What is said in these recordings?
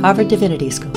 Harvard Divinity School.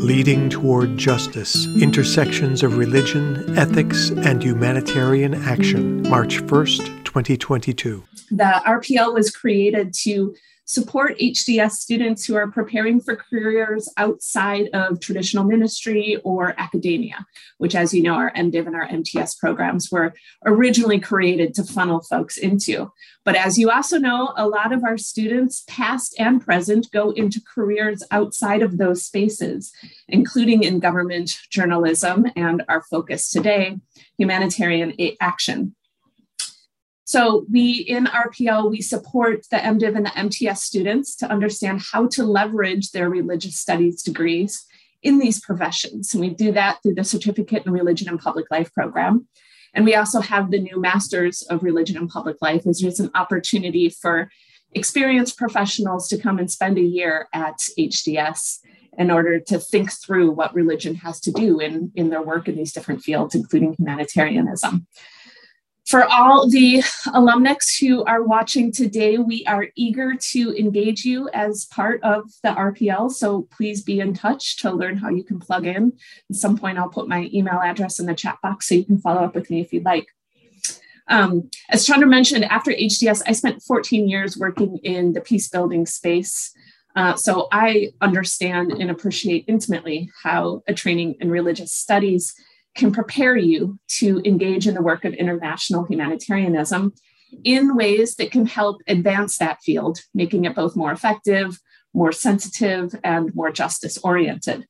Leading Toward Justice Intersections of Religion, Ethics, and Humanitarian Action, March 1st, 2022. The RPL was created to support HDS students who are preparing for careers outside of traditional ministry or academia, which, as you know, our MDiv and our MTS programs were originally created to funnel folks into. But as you also know, a lot of our students, past and present, go into careers outside of those spaces, including in government journalism and our focus today, humanitarian action. So we in RPL, we support the MDiv and the MTS students to understand how to leverage their religious studies degrees in these professions. And we do that through the Certificate in Religion and Public Life program. And we also have the new Masters of Religion and Public Life, as there's an opportunity for experienced professionals to come and spend a year at HDS in order to think through what religion has to do in, in their work in these different fields, including humanitarianism. For all the alumnx who are watching today, we are eager to engage you as part of the RPL. So please be in touch to learn how you can plug in. At some point, I'll put my email address in the chat box so you can follow up with me if you'd like. Um, as Chandra mentioned, after HDS, I spent 14 years working in the peace building space. Uh, so I understand and appreciate intimately how a training in religious studies can prepare you to engage in the work of international humanitarianism in ways that can help advance that field, making it both more effective, more sensitive, and more justice oriented.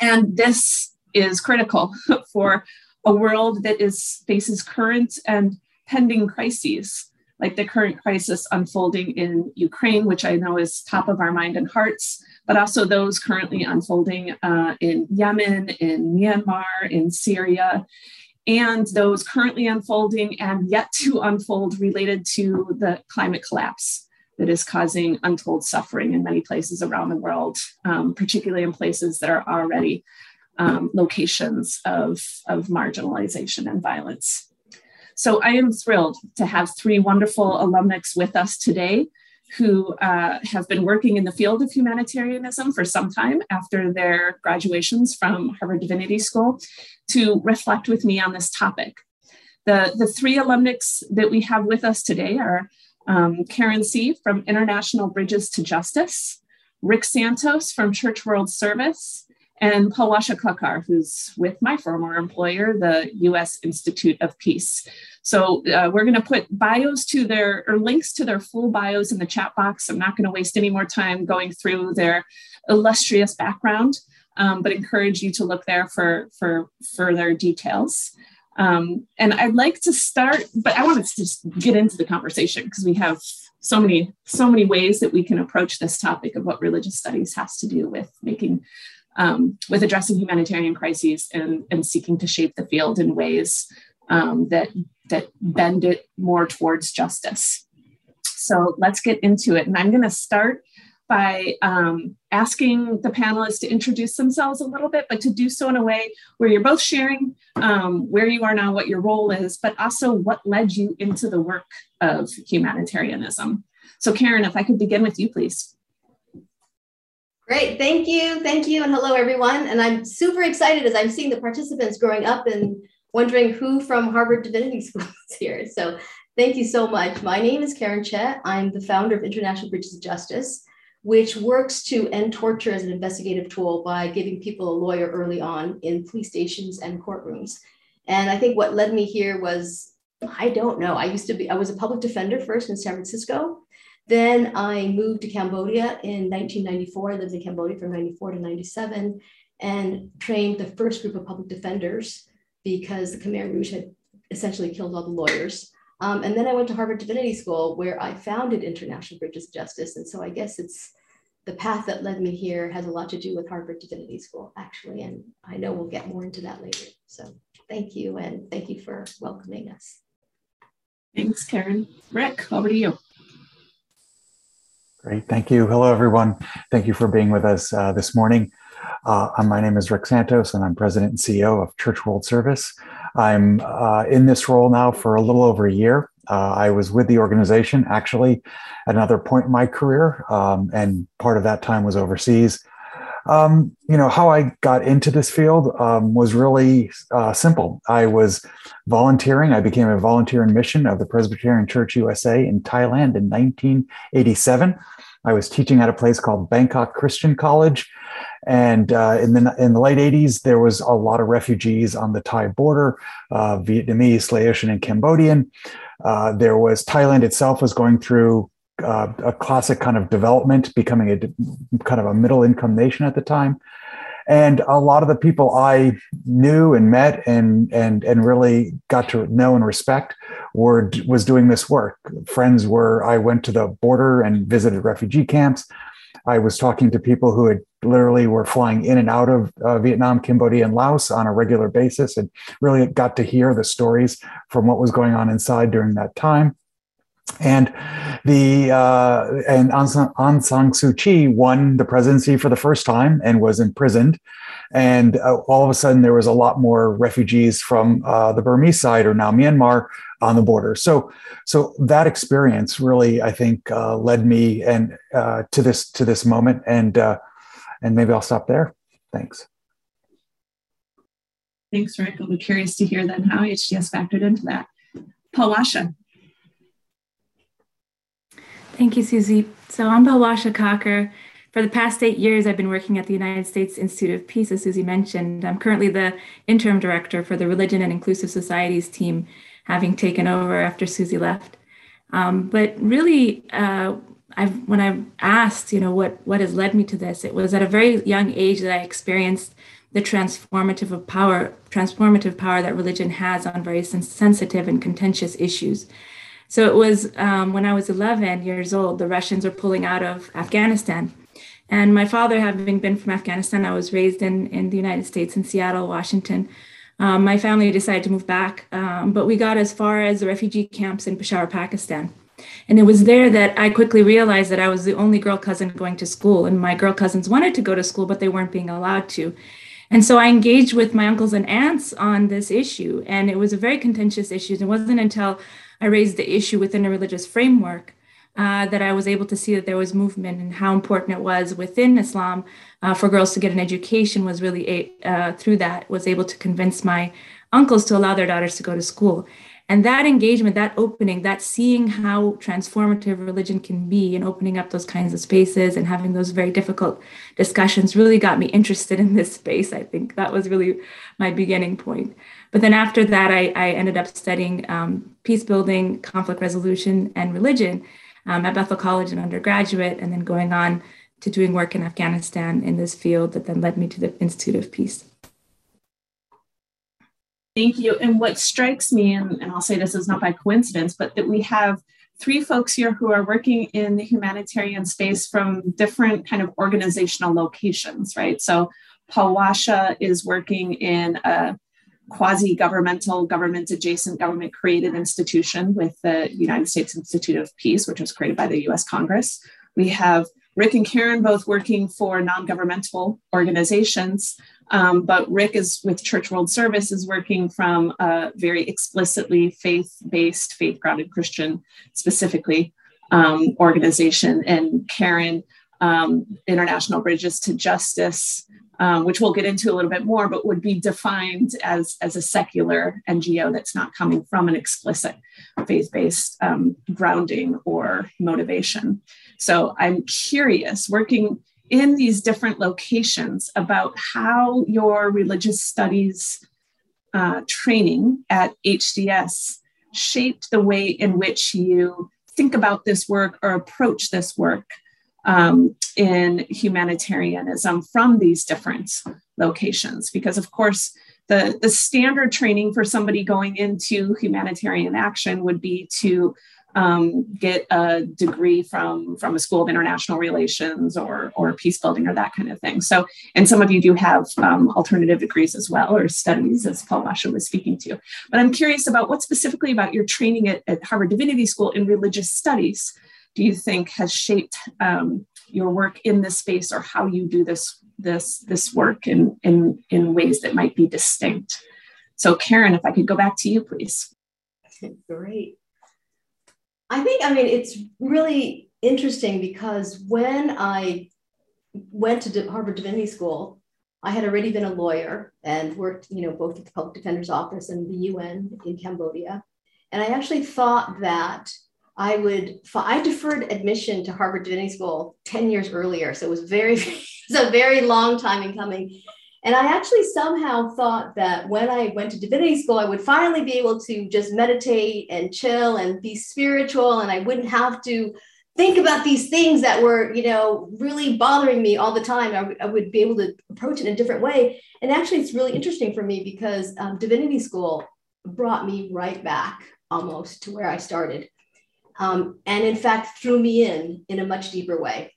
And this is critical for a world that is faces current and pending crises like the current crisis unfolding in Ukraine, which I know is top of our mind and hearts, but also those currently unfolding uh, in Yemen, in Myanmar, in Syria, and those currently unfolding and yet to unfold related to the climate collapse that is causing untold suffering in many places around the world, um, particularly in places that are already um, locations of, of marginalization and violence. So I am thrilled to have three wonderful alumnx with us today who uh, have been working in the field of humanitarianism for some time after their graduations from Harvard Divinity School to reflect with me on this topic. The, the three alumnx that we have with us today are um, Karen Tse. from International Bridges to Justice, Rick Santos from Church World Service, and Palwasha Kakar, who's with my former employer, the US Institute of Peace. So uh, we're going to put bios to their or links to their full bios in the chat box. I'm not going to waste any more time going through their illustrious background, um, but encourage you to look there for, for further details. Um, and I'd like to start, but I want to just get into the conversation because we have so many so many ways that we can approach this topic of what religious studies has to do with making um, with addressing humanitarian crises and, and seeking to shape the field in ways um, that that bend it more towards justice. So let's get into it. And I'm going to start by um, asking the panelists to introduce themselves a little bit, but to do so in a way where you're both sharing um, where you are now, what your role is, but also what led you into the work of humanitarianism. So, Karen, if I could begin with you, please. Great, thank you, thank you, and hello everyone. And I'm super excited as I'm seeing the participants growing up and wondering who from Harvard Divinity School is here. So thank you so much. My name is Karen Tse. I'm the founder of International Bridges of Justice, which works to end torture as an investigative tool by giving people a lawyer early on in police stations and courtrooms. And I think what led me here was, I don't know, I used to be, I was a public defender first in San Francisco. Then I moved to Cambodia in 1994. I lived in Cambodia from 94 to 97 and trained the first group of public defenders because the Khmer Rouge had essentially killed all the lawyers. Um, and then I went to Harvard Divinity School where I founded International Bridges of Justice. And so I guess it's the path that led me here has a lot to do with Harvard Divinity School, actually. And I know we'll get more into that later. So thank you. And thank you for welcoming us. Thanks, Karen. Rick, over to you. Great. Thank you. Hello, everyone. Thank you for being with us uh, this morning. Uh, my name is Rick Santos, and I'm president and CEO of Church World Service. I'm uh, in this role now for a little over a year. Uh, I was with the organization actually at another point in my career, um, and part of that time was overseas. Um, you know, how I got into this field um, was really uh, simple. I was volunteering. I became a volunteer in mission of the Presbyterian Church USA in Thailand in 1987. I was teaching at a place called Bangkok Christian College. And uh, in the in the late 80s, there was a lot of refugees on the Thai border, uh, Vietnamese, Laotian, and Cambodian. Uh, there was Thailand itself was going through uh, a classic kind of development, becoming a kind of a middle income nation at the time. And a lot of the people I knew and met and and and really got to know and respect were was doing this work. Friends were I went to the border and visited refugee camps. I was talking to people who had literally were flying in and out of uh, Vietnam, Cambodia, and Laos on a regular basis, and really got to hear the stories from what was going on inside during that time. And the uh, and Aung San, Suu Kyi won the presidency for the first time and was imprisoned. And uh, all of a sudden, there was a lot more refugees from uh, the Burmese side, or now Myanmar, on the border. So, so that experience really, I think, uh, led me and uh, to this to this moment. And uh, and maybe I'll stop there. Thanks. Thanks, Rick. I'll be curious to hear then how HDS factored into that. Paul Palwasha. Thank you, Susie. So I'm Palwasha Kakar. For the past eight years, I've been working at the United States Institute of Peace, as Susie mentioned. I'm currently the interim director for the Religion and Inclusive Societies team, having taken over after Susie left. Um, but really, uh, I've, when I asked, you know, what what has led me to this, it was at a very young age that I experienced the transformative of power, transformative power that religion has on very sensitive and contentious issues. So it was um, when I was 11 years old, the Russians were pulling out of Afghanistan. And my father, having been from Afghanistan, I was raised in, in the United States, in Seattle, Washington. Um, my family decided to move back, um, but we got as far as the refugee camps in Peshawar, Pakistan. And it was there that I quickly realized that I was the only girl cousin going to school. And my girl cousins wanted to go to school, but they weren't being allowed to. And so I engaged with my uncles and aunts on this issue. And it was a very contentious issue. It wasn't until I raised the issue within a religious framework, uh, that I was able to see that there was movement and how important it was within Islam uh, for girls to get an education was really a, uh, through that was able to convince my uncles to allow their daughters to go to school. And that engagement, that opening, that seeing how transformative religion can be and opening up those kinds of spaces and having those very difficult discussions really got me interested in this space. I think that was really my beginning point. But then after that, I, I ended up studying um, peace building, conflict resolution, and religion um, at Bethel College in undergraduate, and then going on to doing work in Afghanistan in this field that then led me to the Institute of Peace. Thank you. And what strikes me, and, and I'll say this is not by coincidence, but that we have three folks here who are working in the humanitarian space from different kind of organizational locations, right? So Palwasha is working in a quasi governmental, government adjacent, government created institution with the United States Institute of Peace, which was created by the US Congress. We have Rick and Karen both working for non governmental organizations, um, but Rick is with Church World Service, is working from a very explicitly faith based, faith grounded Christian specifically um, organization, and Karen. Um, International Bridges to Justice, um, which we'll get into a little bit more, but would be defined as, as a secular NGO that's not coming from an explicit faith based um, grounding or motivation. So I'm curious, working in these different locations, about how your religious studies uh, training at HDS shaped the way in which you think about this work or approach this work um, in humanitarianism from these different locations. Because, of course, the, the standard training for somebody going into humanitarian action would be to um, get a degree from from a school of international relations or or peace building or that kind of thing. So, and some of you do have um, alternative degrees as well or studies, as Palwasha was speaking to. But I'm curious about what specifically about your training at, at Harvard Divinity School in religious studies do you think has shaped um, your work in this space or how you do this this this work in, in in ways that might be distinct? So karen if i could go back to you please. Great. I think, I mean, it's really interesting because when I went to Harvard Divinity School, I had already been a lawyer and worked, you know, both at the Public Defender's Office and the UN in Cambodia. And I actually thought that I would, I deferred admission to Harvard Divinity School 10 years earlier. So it was very, it's a very long time in coming. And I actually somehow thought that when I went to divinity school, I would finally be able to just meditate and chill and be spiritual, and I wouldn't have to think about these things that were, you know, really bothering me all the time. I, w- I would be able to approach it in a different way. And actually, it's really interesting for me because um, divinity school brought me right back almost to where I started. Um, and in fact, threw me in in a much deeper way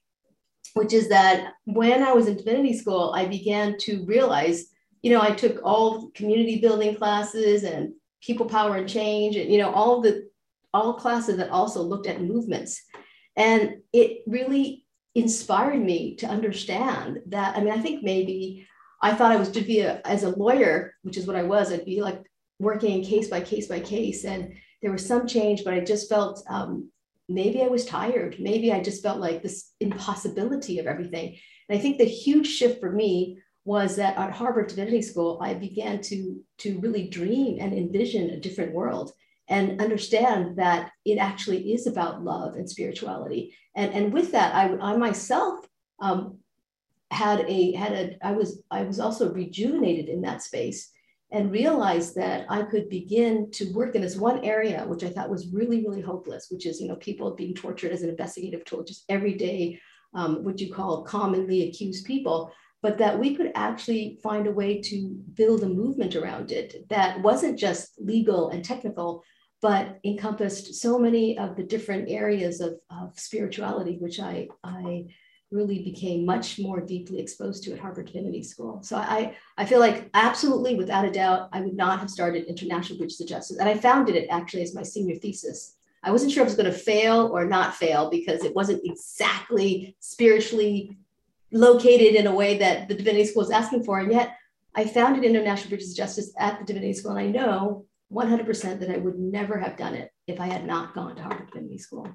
which is that when I was in divinity school, I began to realize, you know, I took all community building classes and people power and change, and you know, all the all classes that also looked at movements. And it really inspired me to understand that. I mean, I think maybe I thought I was to be a, as a lawyer, which is what I was, I'd be like working case by case by case. And there was some change, but I just felt um, maybe I was tired. Maybe I just felt like this impossibility of everything. And I think the huge shift for me was that at Harvard Divinity School, I began to, to really dream and envision a different world and understand that it actually is about love and spirituality. And, and with that, I, I myself um, had a had a I was I was also rejuvenated in that space and realized that I could begin to work in this one area, which I thought was really, really hopeless, which is, you know, people being tortured as an investigative tool, just everyday, um, what you call commonly accused people, but that we could actually find a way to build a movement around it that wasn't just legal and technical, but encompassed so many of the different areas of, of spirituality, which I, I really became much more deeply exposed to at Harvard Divinity School. So I, I feel like absolutely, without a doubt, I would not have started International Bridges to Justice. And I founded it actually as my senior thesis. I wasn't sure if it was going to fail or not fail because it wasn't exactly spiritually located in a way that the Divinity School was asking for. And yet I founded International Bridges to Justice at the Divinity School. And I know 100% that I would never have done it if I had not gone to Harvard Divinity School.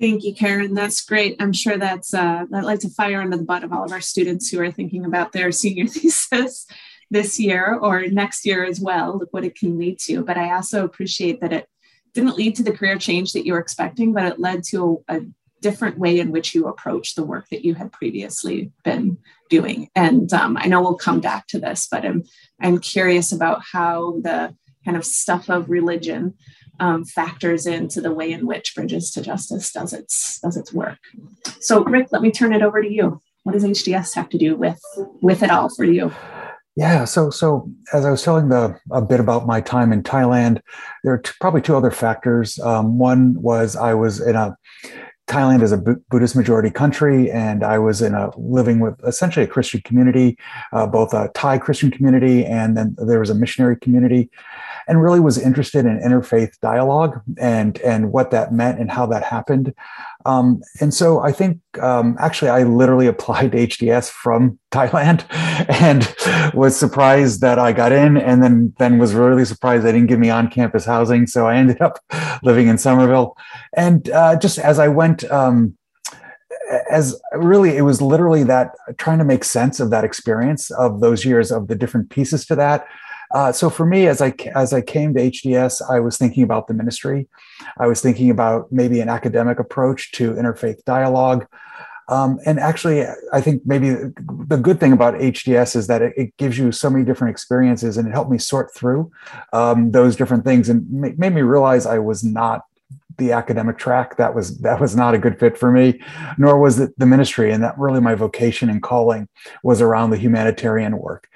Thank you, Karen. That's great. I'm sure that's uh, that lights a fire under the butt of all of our students who are thinking about their senior thesis this year or next year as well. Look what it can lead to. But I also appreciate that it didn't lead to the career change that you were expecting, but it led to a, a different way in which you approach the work that you had previously been doing. And um, I know we'll come back to this, but I'm I'm curious about how the kind of stuff of religion um, factors into the way in which Bridges to Justice does its does its work. So, Rick, let me turn it over to you. What does HDS have to do with with it all for you? Yeah, so so as I was telling the a bit about my time in Thailand, there are t- probably two other factors. Um, one was I was in a Thailand is a Buddhist majority country, and I was in a living with essentially a Christian community, uh, both a Thai Christian community and then there was a missionary community and really was interested in interfaith dialogue and and what that meant and how that happened. Um, and so I think um, actually I literally applied to HDS from Thailand and was surprised that I got in, and then then was really surprised they didn't give me on campus housing. So I ended up living in Somerville, and uh, just as I went. Um, as really it was literally that trying to make sense of that experience of those years of the different pieces to that uh, so for me, as I as I came to HDS, I was thinking about the ministry. I was thinking about maybe an academic approach to interfaith dialogue. Um, and actually, I think maybe the good thing about HDS is that it, it, gives you so many different experiences, and it helped me sort through um, those different things, and made me realize I was not the academic track. That was that was not a good fit for me, nor was it the ministry, and that really my vocation and calling was around the humanitarian work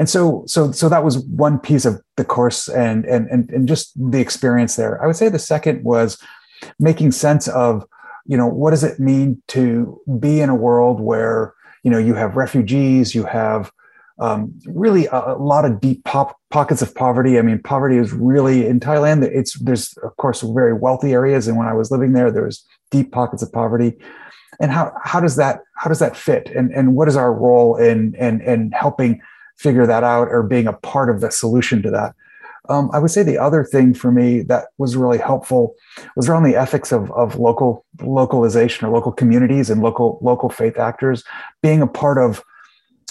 and so so so that was one piece of the course and and and, and just the experience there i would say the second was making sense of you know what does it mean to be in a world where you know you have refugees you have um, really a, a, lot of deep pop, pockets of poverty. I mean, poverty is really in Thailand. It's there's of course very wealthy areas, and when I was living there, there was deep pockets of poverty. And how how does that how does that fit? And and what is our role in in in helping figure that out or being a part of the solution to that. Um, I would say the other thing for me that was really helpful was around the ethics of, of local localization or local communities and local local faith actors being a part of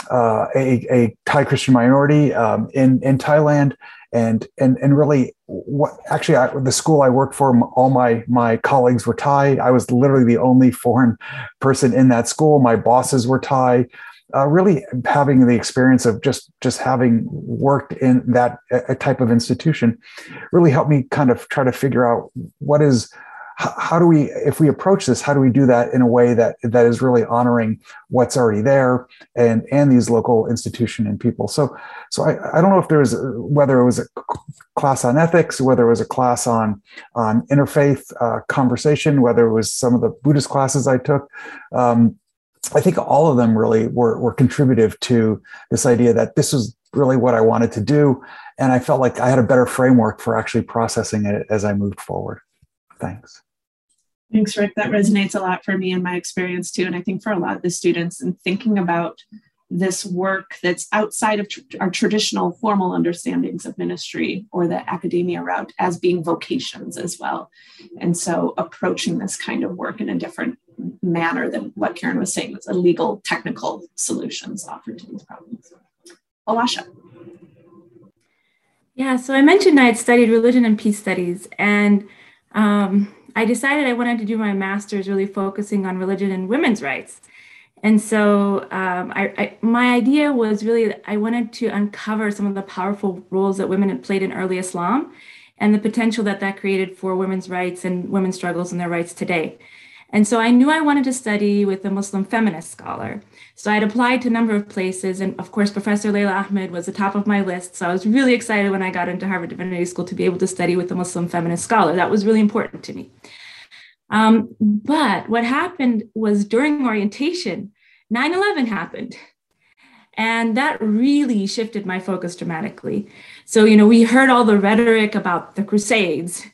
uh, a, a Thai Christian minority um, in in Thailand. And and and really what actually I, the school I worked for all my my colleagues were Thai. I was literally the only foreign person in that school. My bosses were Thai. Uh, really having the experience of just just having worked in that a type of institution really helped me kind of try to figure out what is how do we if we approach this how do we do that in a way that that is really honoring what's already there and and these local institution and people? So so i, I don't know if there's whether it was a class on ethics whether it was a class on on interfaith uh, conversation whether it was some of the buddhist classes i took um, i think all of them really were were contributive to this idea that this was really what i wanted to do. And i felt like i had a better framework for actually processing it as i moved forward. Thanks Thanks, Rick. That resonates a lot for me and my experience too. And I think for a lot of the students and thinking about this work that's outside of tr- our traditional formal understandings of ministry or the academia route as being vocations as well. And so approaching this kind of work in a different manner than what Karen was saying was a legal technical solutions offered to these problems. Palwasha. Yeah, so I mentioned I had studied religion and peace studies, and um, I decided I wanted to do my master's really focusing on religion and women's rights. And so um, I, I, my idea was really I wanted to uncover some of the powerful roles that women had played in early Islam and the potential that that created for women's rights and women's struggles and their rights today. And so I knew I wanted to study with a Muslim feminist scholar. So I had applied to a number of places. And of course, Professor Leila Ahmed was the top of my list. So I was really excited when I got into Harvard Divinity School to be able to study with a Muslim feminist scholar. That was really important to me. Um, but what happened was during orientation, 9 11 happened. And that really shifted my focus dramatically. So, you know, we heard all the rhetoric about the Crusades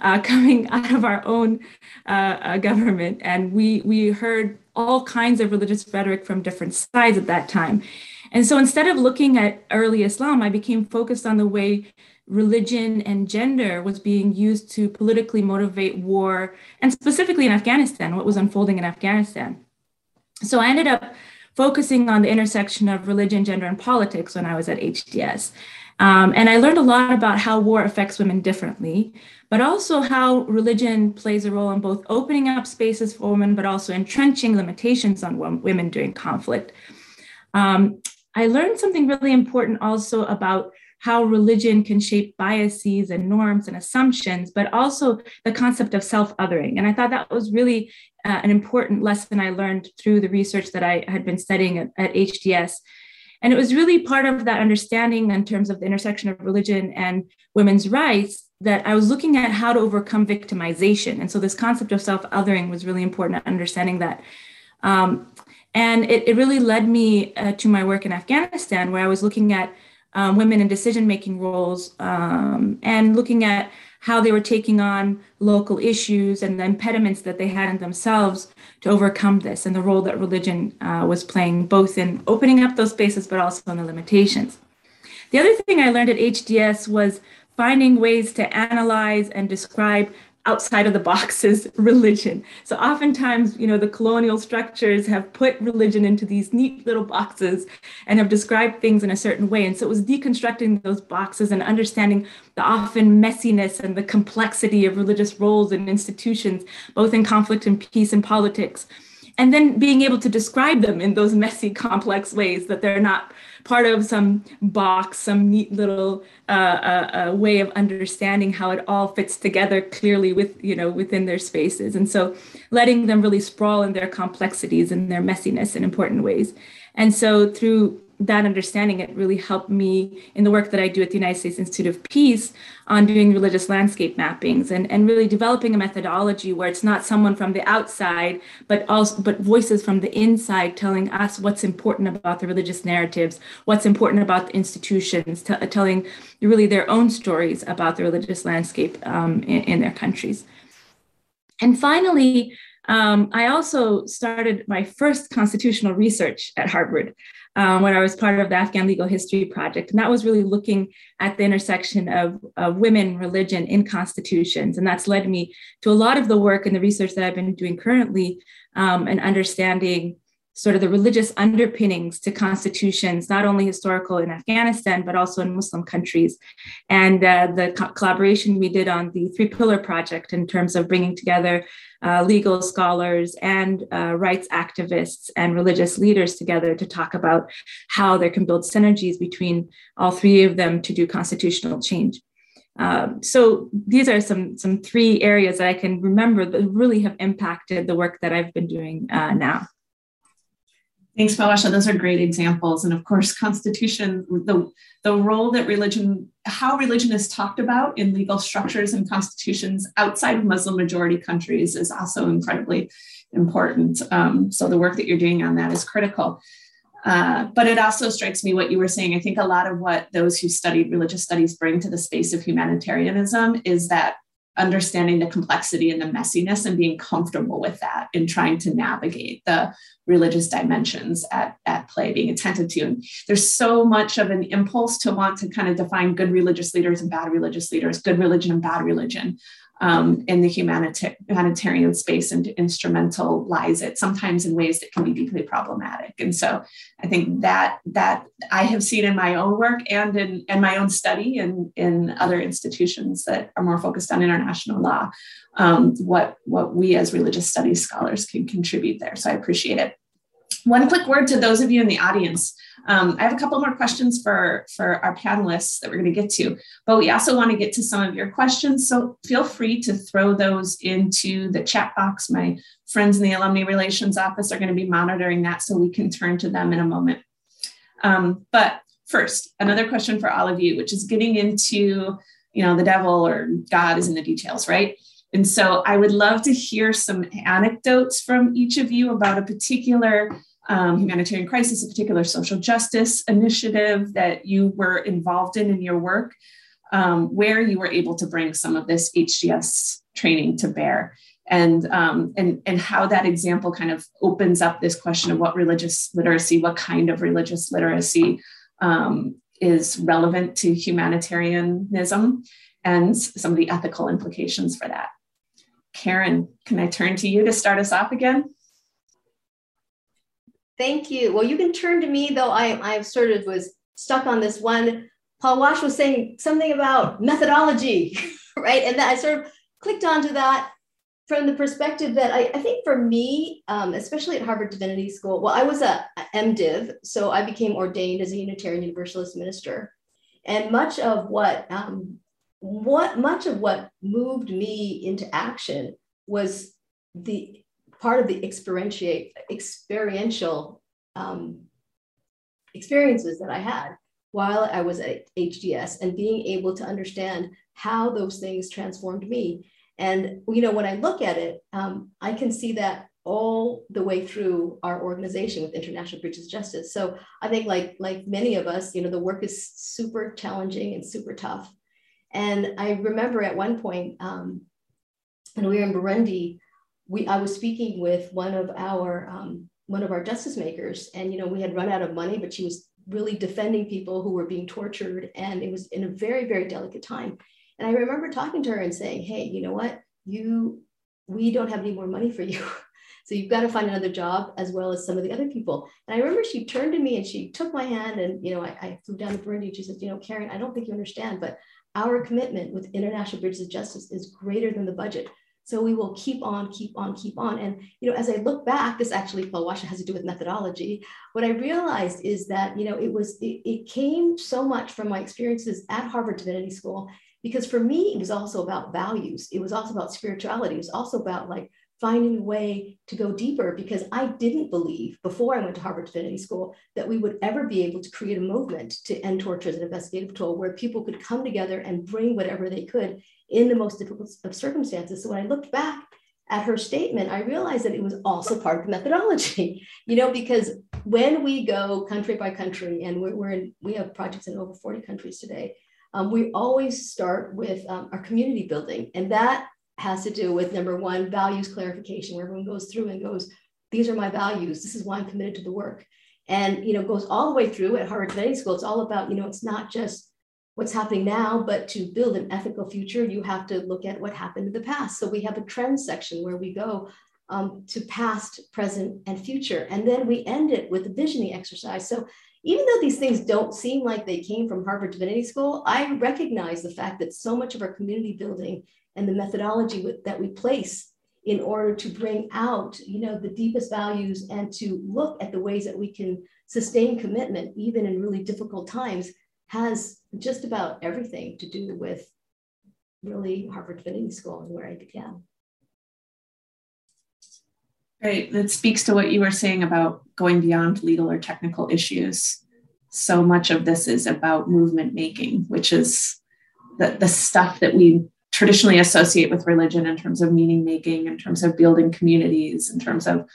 uh, coming out of our own uh, government, and we we heard all kinds of religious rhetoric from different sides at that time. And so, instead of looking at early Islam, I became focused on the way religion and gender was being used to politically motivate war, and specifically in Afghanistan, what was unfolding in Afghanistan. So I ended up focusing on the intersection of religion, gender, and politics when I was at HDS. Um, and I learned a lot about how war affects women differently, but also how religion plays a role in both opening up spaces for women, but also entrenching limitations on women during conflict. Um, I learned something really important also about how religion can shape biases and norms and assumptions, but also the concept of self othering. And I thought that was really uh, an important lesson I learned through the research that I had been studying at, at HDS. And it was really part of that understanding in terms of the intersection of religion and women's rights that I was looking at how to overcome victimization. And so this concept of self othering was really important, understanding that. Um, and it, it, really led me uh, to my work in Afghanistan, where I was looking at um, women in decision making roles um, and looking at how they were taking on local issues and the impediments that they had in themselves to overcome this and the role that religion uh, was playing both in opening up those spaces but also in the limitations. The other thing i learned at hds was finding ways to analyze and describe outside of the boxes religion. So oftentimes, you know, the colonial structures have put religion into these neat little boxes and have described things in a certain way. And so it was deconstructing those boxes and understanding the often messiness and the complexity of religious roles and institutions, both in conflict and peace and politics. And then being able to describe them in those messy, complex ways that they're not part of some box, some neat little uh, uh, uh, way of understanding how it all fits together clearly with you know within their spaces, and so letting them really sprawl in their complexities and their messiness in important ways. And so through that understanding, it really helped me in the work that I do at the United States Institute of Peace on doing religious landscape mappings and, and really developing a methodology where it's not someone from the outside, but also but voices from the inside telling us what's important about the religious narratives, what's important about the institutions, t- telling really their own stories about the religious landscape um, in, in their countries. And finally, Um, I also started my first constitutional research at Harvard um, when I was part of the Afghan Legal History Project. And that was really looking at the intersection of, of women, religion in constitutions. And that's led me to a lot of the work and the research that I've been doing currently um, and understanding sort of the religious underpinnings to constitutions, not only historical in Afghanistan, but also in Muslim countries. And uh, the co- collaboration we did on the Three Pillar Project in terms of bringing together uh, legal scholars and uh, rights activists and religious leaders together to talk about how there can build synergies between all three of them to do constitutional change. Um, so these are some some three areas that I can remember that really have impacted the work that I've been doing uh, now. Thanks, Palwasha. Those are great examples. And of course, constitution, the, the role that religion, how religion is talked about in legal structures and constitutions outside of Muslim majority countries is also incredibly important. Um, so the work that you're doing on that is critical. Uh, but it also strikes me what you were saying. I think a lot of what those who studied religious studies bring to the space of humanitarianism is that understanding the complexity and the messiness and being comfortable with that and trying to navigate the religious dimensions at, at play, being attentive to. And there's so much of an impulse to want to kind of define good religious leaders and bad religious leaders, good religion and bad religion um, in the humanita- humanitarian space and instrumentalize it sometimes in ways that can be deeply problematic. And so I think that that I have seen in my own work and in, in my own study and in other institutions that are more focused on international law, um, what, what we as religious studies scholars can contribute there. So I appreciate it. One quick word to those of you in the audience. Um, I have a couple more questions for, for our panelists that we're going to get to, but we also want to get to some of your questions. So feel free to throw those into the chat box. My friends in the Alumni Relations Office are going to be monitoring that so we can turn to them in a moment. Um, but first, another question for all of you, which is getting into, you know, the devil or God is in the details, right? And so I would love to hear some anecdotes from each of you about a particular um, humanitarian crisis, a particular social justice initiative that you were involved in in your work, um, where you were able to bring some of this HDS training to bear. And, um, and, and how that example kind of opens up this question of what religious literacy, what kind of religious literacy um, is relevant to humanitarianism and some of the ethical implications for that. Karen, can I turn to you to start us off again? Thank you. Well, you can turn to me, though I, I sort of was stuck on this one. Palwasha was saying something about methodology, right? And that I sort of clicked onto that from the perspective that I, I think for me, um, especially at Harvard Divinity School, well, I was a, a MDiv, so I became ordained as a Unitarian Universalist minister. And much of what um, what much of what moved me into action was the part of the experiential um, experiences that I had while I was at HDS and being able to understand how those things transformed me. And you know, when I look at it, um, I can see that all the way through our organization with International of Justice. So I think, like like many of us, you know, the work is super challenging and super tough. And I remember at one point, um, when we were in Burundi, we I was speaking with one of our um, one of our justice makers, and you know we had run out of money, but she was really defending people who were being tortured, and it was in a very very delicate time. And I remember talking to her and saying, "Hey, you know what? You we don't have any more money for you." So you've got to find another job as well as some of the other people. And I remember she turned to me and she took my hand and, you know, I, I flew down to Burundi. She said, you know, Karen, I don't think you understand, but our commitment with International Bridges of Justice is greater than the budget. So we will keep on, keep on, keep on. And you know, as I look back, this actually Palwasha has to do with methodology. What I realized is that you know it was it, it came so much from my experiences at Harvard Divinity School because for me it was also about values. It was also about spirituality. It was also about like finding a way to go deeper because I didn't believe before I went to Harvard Divinity School that we would ever be able to create a movement to end torture as an investigative tool where people could come together and bring whatever they could in the most difficult of circumstances. So when I looked back at her statement, I realized that it was also part of the methodology, you know, because when we go country by country, and we're, we're in, we have projects in over 40 countries today, um, we always start with um, our community building. And that has to do with number one, values clarification, where everyone goes through and goes, these are my values. This is why I'm committed to the work. And, you know, goes all the way through at Harvard Divinity School. It's all about, you know, it's not just what's happening now, but to build an ethical future, you have to look at what happened in the past. So we have a trend section where we go um, to past, present, and future. And then we end it with a visioning exercise. So even though these things don't seem like they came from Harvard Divinity School, I recognize the fact that so much of our community building and the methodology with, that we place in order to bring out, you know, the deepest values and to look at the ways that we can sustain commitment, even in really difficult times, has just about everything to do with really Harvard Divinity School and where I began. Great. That speaks to what you were saying about going beyond legal or technical issues. So much of this is about movement making, which is the, the stuff that we traditionally associate with religion in terms of meaning making, in terms of building communities, in terms of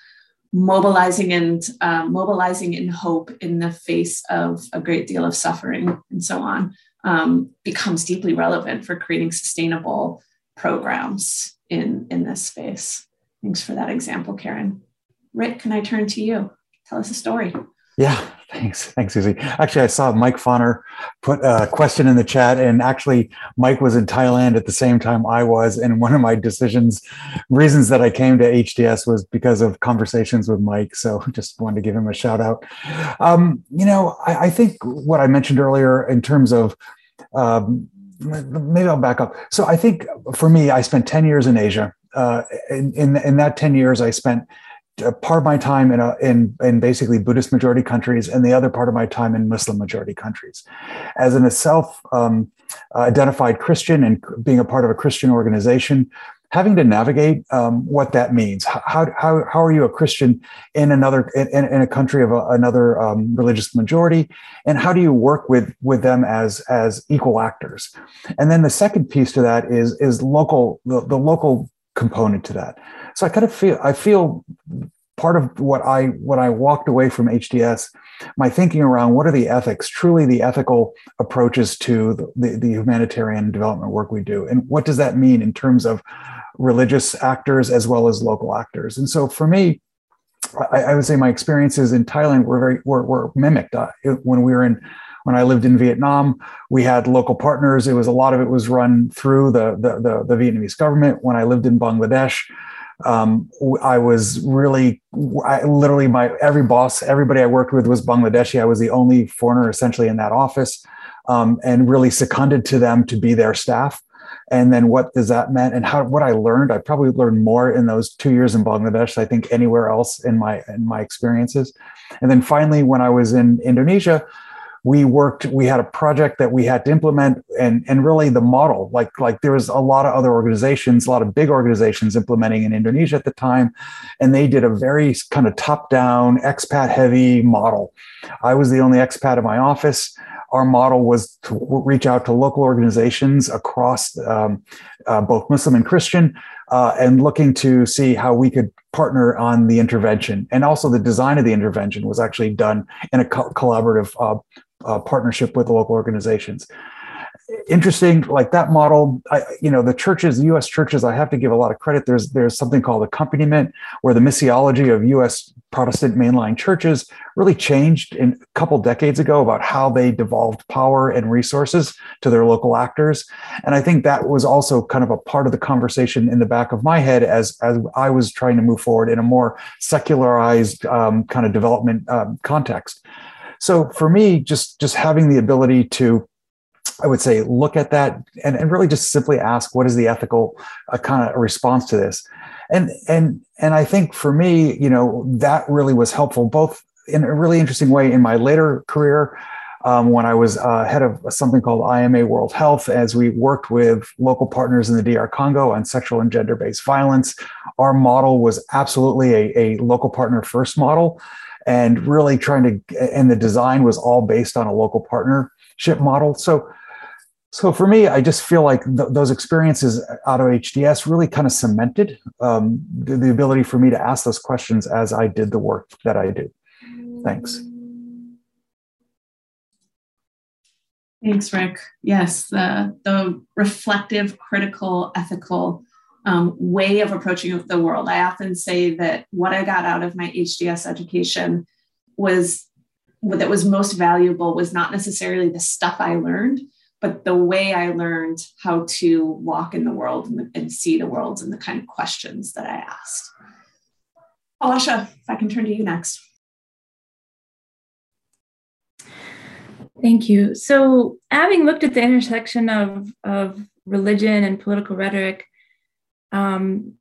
mobilizing and um, mobilizing in hope in the face of a great deal of suffering and so on um, becomes deeply relevant for creating sustainable programs in in this space thanks for that example karen rick can i turn to you tell us a story yeah Thanks, thanks, Susie. Actually, I saw Mike Fonner put a question in the chat, and actually, Mike was in Thailand at the same time I was. And one of my decisions, reasons that I came to HDS was because of conversations with Mike. So, just wanted to give him a shout out. Um, you know, I, I, think what I mentioned earlier in terms of um, maybe I'll back up. So, I think for me, I spent ten years in Asia. Uh, in, in in that ten years, I spent part of my time in, a, in, in basically Buddhist majority countries and the other part of my time in Muslim majority countries. As a self um, identified Christian and being a part of a Christian organization, having to navigate um, what that means. How, how, how are you a Christian in another in, in a country of a, another um, religious majority, and how do you work with with them as as equal actors? And then the second piece to that is is local the, the local component to that. So I kind of feel I feel part of what I when I walked away from HDS, my thinking around what are the ethics, truly the ethical approaches to the, the, the humanitarian development work we do, and what does that mean in terms of religious actors as well as local actors. And so for me, I, I would say my experiences in Thailand were very were, were mimicked uh, when we were in when I lived in Vietnam, we had local partners. It was a lot of it was run through the, the, the, the Vietnamese government. When I lived in Bangladesh, um, I was really, I, literally, my every boss, everybody I worked with was Bangladeshi. I was the only foreigner essentially in that office, um, and really seconded to them to be their staff. And then what does that mean? And how what I learned, I probably learned more in those two years in Bangladesh. I think anywhere else in my in my experiences. And then finally, when I was in Indonesia, we worked we had a project that we had to implement and and really the model like like there was a lot of other organizations a lot of big organizations implementing in indonesia at the time. And they did a very kind of top down expat heavy model. I was the only expat in my office. Our model was to reach out to local organizations across um, uh, both muslim and christian uh, and looking to see how we could partner on the intervention. And also, the design of the intervention was actually done in a co- collaborative uh, uh, partnership with local organizations. Interesting, like that model. I, you know, the churches, U.S. churches. I have to give a lot of credit. There's there's something called accompaniment, where the missiology of U.S. Protestant mainline churches really changed in a couple decades ago about how they devolved power and resources to their local actors. And I think that was also kind of a part of the conversation in the back of my head as as I was trying to move forward in a more secularized um, kind of development um, context. So for me, just just having the ability to I would say look at that and, and really just simply ask what is the ethical uh, kind of response to this? And and and i think for me you know that really was helpful both in a really interesting way in my later career um, when i was uh, head of something called ima world health as we worked with local partners in the dr congo on sexual and gender-based violence. Our model was absolutely a, a local partner first model and really trying to and the design was all based on a local partnership model. So so for me i just feel like th- those experiences out of hds really kind of cemented um, the, the ability for me to ask those questions as i did the work that i do. Thanks. Thanks, Rick. Yes, the the reflective, critical, ethical um, way of approaching the world. I often say that what I got out of my HDS education was that was most valuable was not necessarily the stuff I learned, but the way I learned how to walk in the world and, and see the world and the kind of questions that I asked. Palwasha, if I can turn to you next. Thank you. So, having looked at the intersection of, of religion and political rhetoric, um,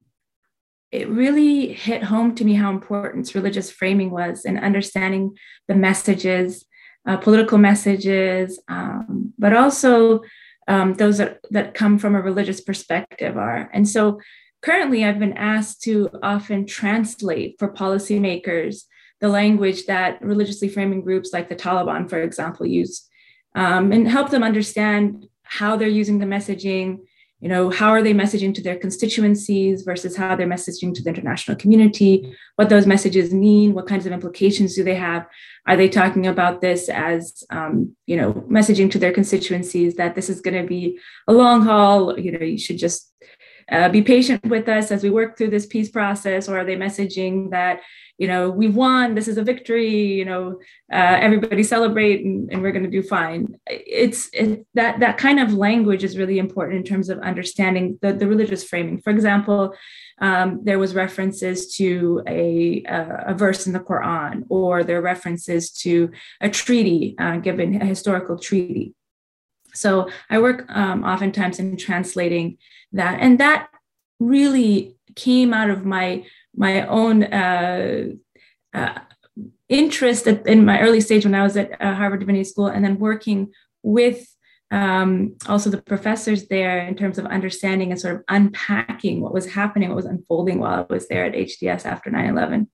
it really hit home to me how important religious framing was in understanding the messages, uh, political messages, um, but also um, those that, that come from a religious perspective are. And so currently, I've been asked to often translate for policymakers the language that religiously framing groups like the Taliban, for example, use um, and help them understand how they're using the messaging you know how are they messaging to their constituencies versus how they're messaging to the international community? What those messages mean what kinds of implications do they have? Are they talking about this as um, you know messaging to their constituencies that this is going to be a long haul? You know you should just uh, be patient with us as we work through this peace process or are they messaging that you know we've won this is a victory you know uh, everybody celebrate and, and we're going to do fine. It's it, that that kind of language is really important in terms of understanding the, the religious framing. For example um, there was references to a, a, a, verse in the quran or there are references to a treaty uh, given a historical treaty. So i work um, oftentimes in translating that and that really came out of my my own uh, uh, interest in my early stage when I was at uh, Harvard Divinity School, and then working with um, also the professors there in terms of understanding and sort of unpacking what was happening, what was unfolding while I was there at HDS after 9 11.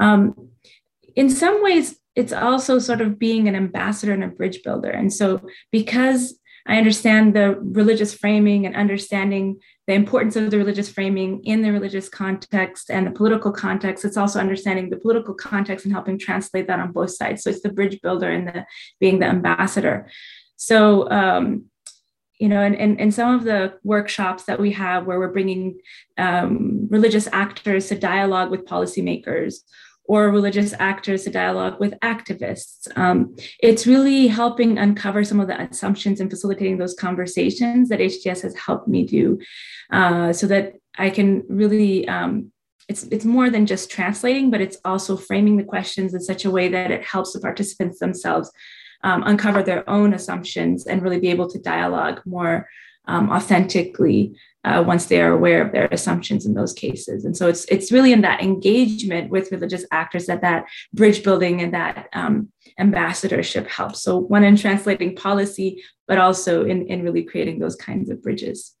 Um, in some ways, it's also sort of being an ambassador and a bridge builder. And so, because I understand the religious framing and understanding the importance of the religious framing in the religious context and the political context. It's also understanding the political context and helping translate that on both sides. So it's the bridge builder and the being the ambassador. So um, you know, and in, in, some of the workshops that we have where we're bringing um, religious actors to dialogue with policymakers or religious actors to dialogue with activists. Um, it's really helping uncover some of the assumptions and facilitating those conversations that HDS has helped me do uh, so that I can really. Um, it's, it's more than just translating, but it's also framing the questions in such a way that it helps the participants themselves um, uncover their own assumptions and really be able to dialogue more um, authentically uh, once they are aware of their assumptions in those cases. And so it's it's really in that engagement with religious actors that that bridge building and that um, ambassadorship helps. So one in translating policy, but also in, in really creating those kinds of bridges.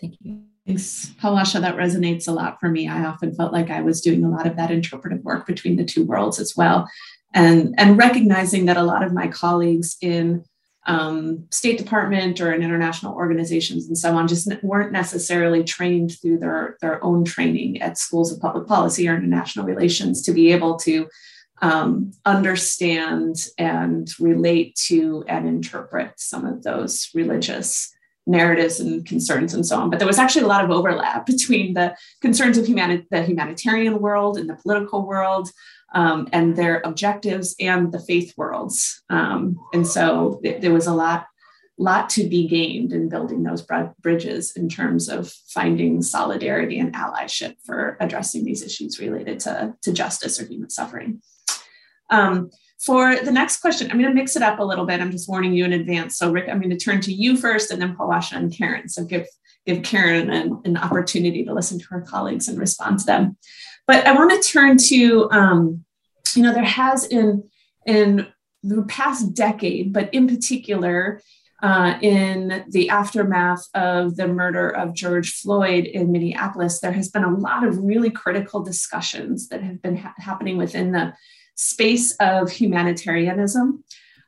Thank you. Thanks, Palwasha. That resonates a lot for me. I often felt like I was doing a lot of that interpretive work between the two worlds as well. And, and recognizing that a lot of my colleagues in um, State Department or in international organizations and so on just weren't necessarily trained through their, their own training at schools of public policy or international relations to be able to um, understand and relate to and interpret some of those religious narratives and concerns and so on. But there was actually a lot of overlap between the concerns of humani- the humanitarian world and the political world, um, and their objectives and the faith worlds. Um, and so th- there was a lot, lot to be gained in building those bridges in terms of finding solidarity and allyship for addressing these issues related to, to justice or human suffering. Um, for the next question, I'm going to mix it up a little bit. I'm just warning you in advance. So, Rick, I'm going to turn to you first and then Palwasha and Karen. So, give, give Karen an, an opportunity to listen to her colleagues and respond to them. But I want to turn to, um, you know, there has in in the past decade, but in particular, uh, in the aftermath of the murder of George Floyd in Minneapolis, there has been a lot of really critical discussions that have been ha- happening within the space of humanitarianism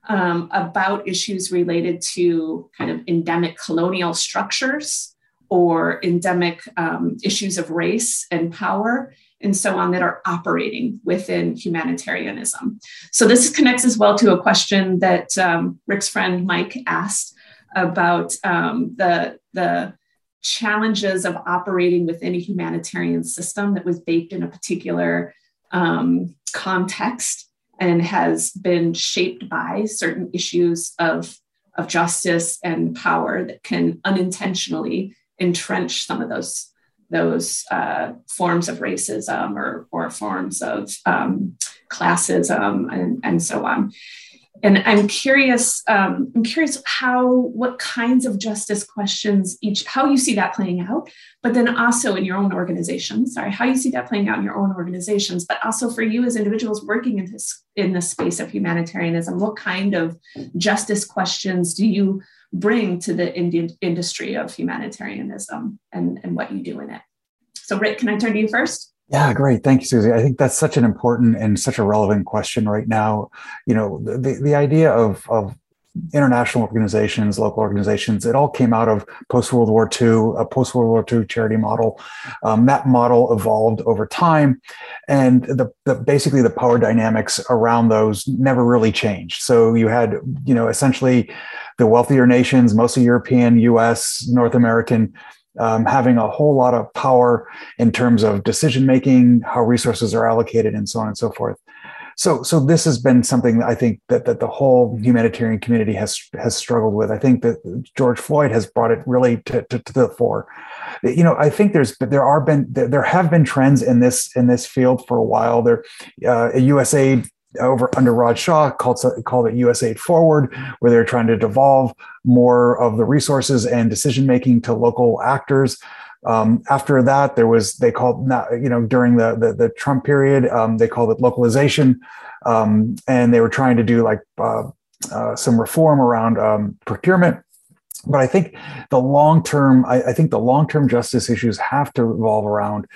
um, about issues related to kind of endemic colonial structures or endemic um, issues of race and power and so on that are operating within humanitarianism. So this connects as well to a question that um, Rick's friend Mike asked about um, the, the challenges of operating within a humanitarian system that was baked in a particular um, context and has been shaped by certain issues of, of justice and power that can unintentionally entrench some of those those uh, forms of racism or, or forms of um, classism and, and so on and I'm curious. Um, I'm curious how, what kinds of justice questions each, how you see that playing out, but then also in your own organization. Sorry, how you see that playing out in your own organizations, but also for you as individuals working in this in this space of humanitarianism. What kind of justice questions do you bring to the Indian industry of humanitarianism and, and what you do in it? So, Rick, can I turn to you first? Yeah, great. Thank you, Susie. I think that's such an important and such a relevant question right now. You know, the, the idea of, of international organizations, local organizations, it all came out of post World War II, a post World War II charity model. Um, that model evolved over time, and the, the, basically the power dynamics around those never really changed. So you had, you know, essentially the wealthier nations, mostly European, U.S., North American, um, having a whole lot of power in terms of decision making, how resources are allocated, and so on and so forth. So, so this has been something that I think that, that the whole humanitarian community has has struggled with. I think that George Floyd has brought it really to, to, to the fore. You know, I think there's there are been there have been trends in this in this field for a while. There, uh, USAID over under Raj Shah called called it USAID Forward, where they're trying to devolve more of the resources and decision making to local actors. Um, after that, there was they called you know during the the, the Trump period um, they called it localization, um, and they were trying to do like uh, uh, some reform around um, procurement. But I think the long term, I, I think the long term justice issues have to revolve around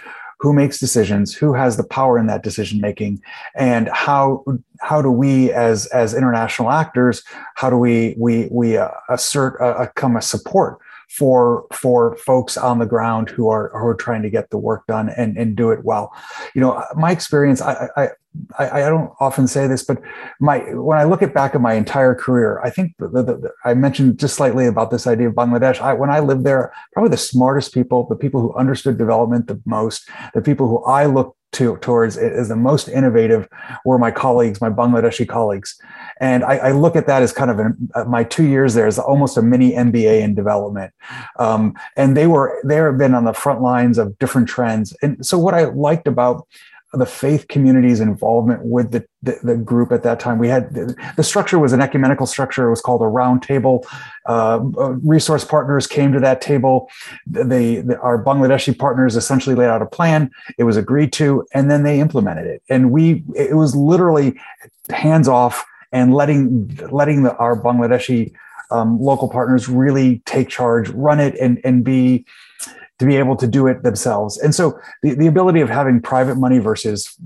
who makes decisions, who has the power in that decision making, and how how do we as as international actors, how do we we we uh, assert a, a come a support for for folks on the ground who are who are trying to get the work done and and do it well. You know, my experience, I, I I, I, don't often say this, but my when I look at back at my entire career, I think the, the, the, I mentioned just slightly about this idea of Bangladesh. I, when I lived there, probably the smartest people, the people who understood development the most, the people who I looked to towards as the most innovative were my colleagues, my Bangladeshi colleagues, and I, I look at that as kind of an, uh, my two years there is almost a mini MBA in development, um, and they were they have been on the front lines of different trends. And so what I liked about the faith community's involvement with the, the, the, group at that time. We had the, the, structure was an ecumenical structure. It was called a round table. Uh, uh resource partners came to that table. They, the, our Bangladeshi partners essentially laid out a plan. It was agreed to, and then they implemented it. And we, it was literally hands off and letting letting the, our Bangladeshi um, local partners really take charge, run it, and and be to be able to do it themselves. And so the, the ability of having private money versus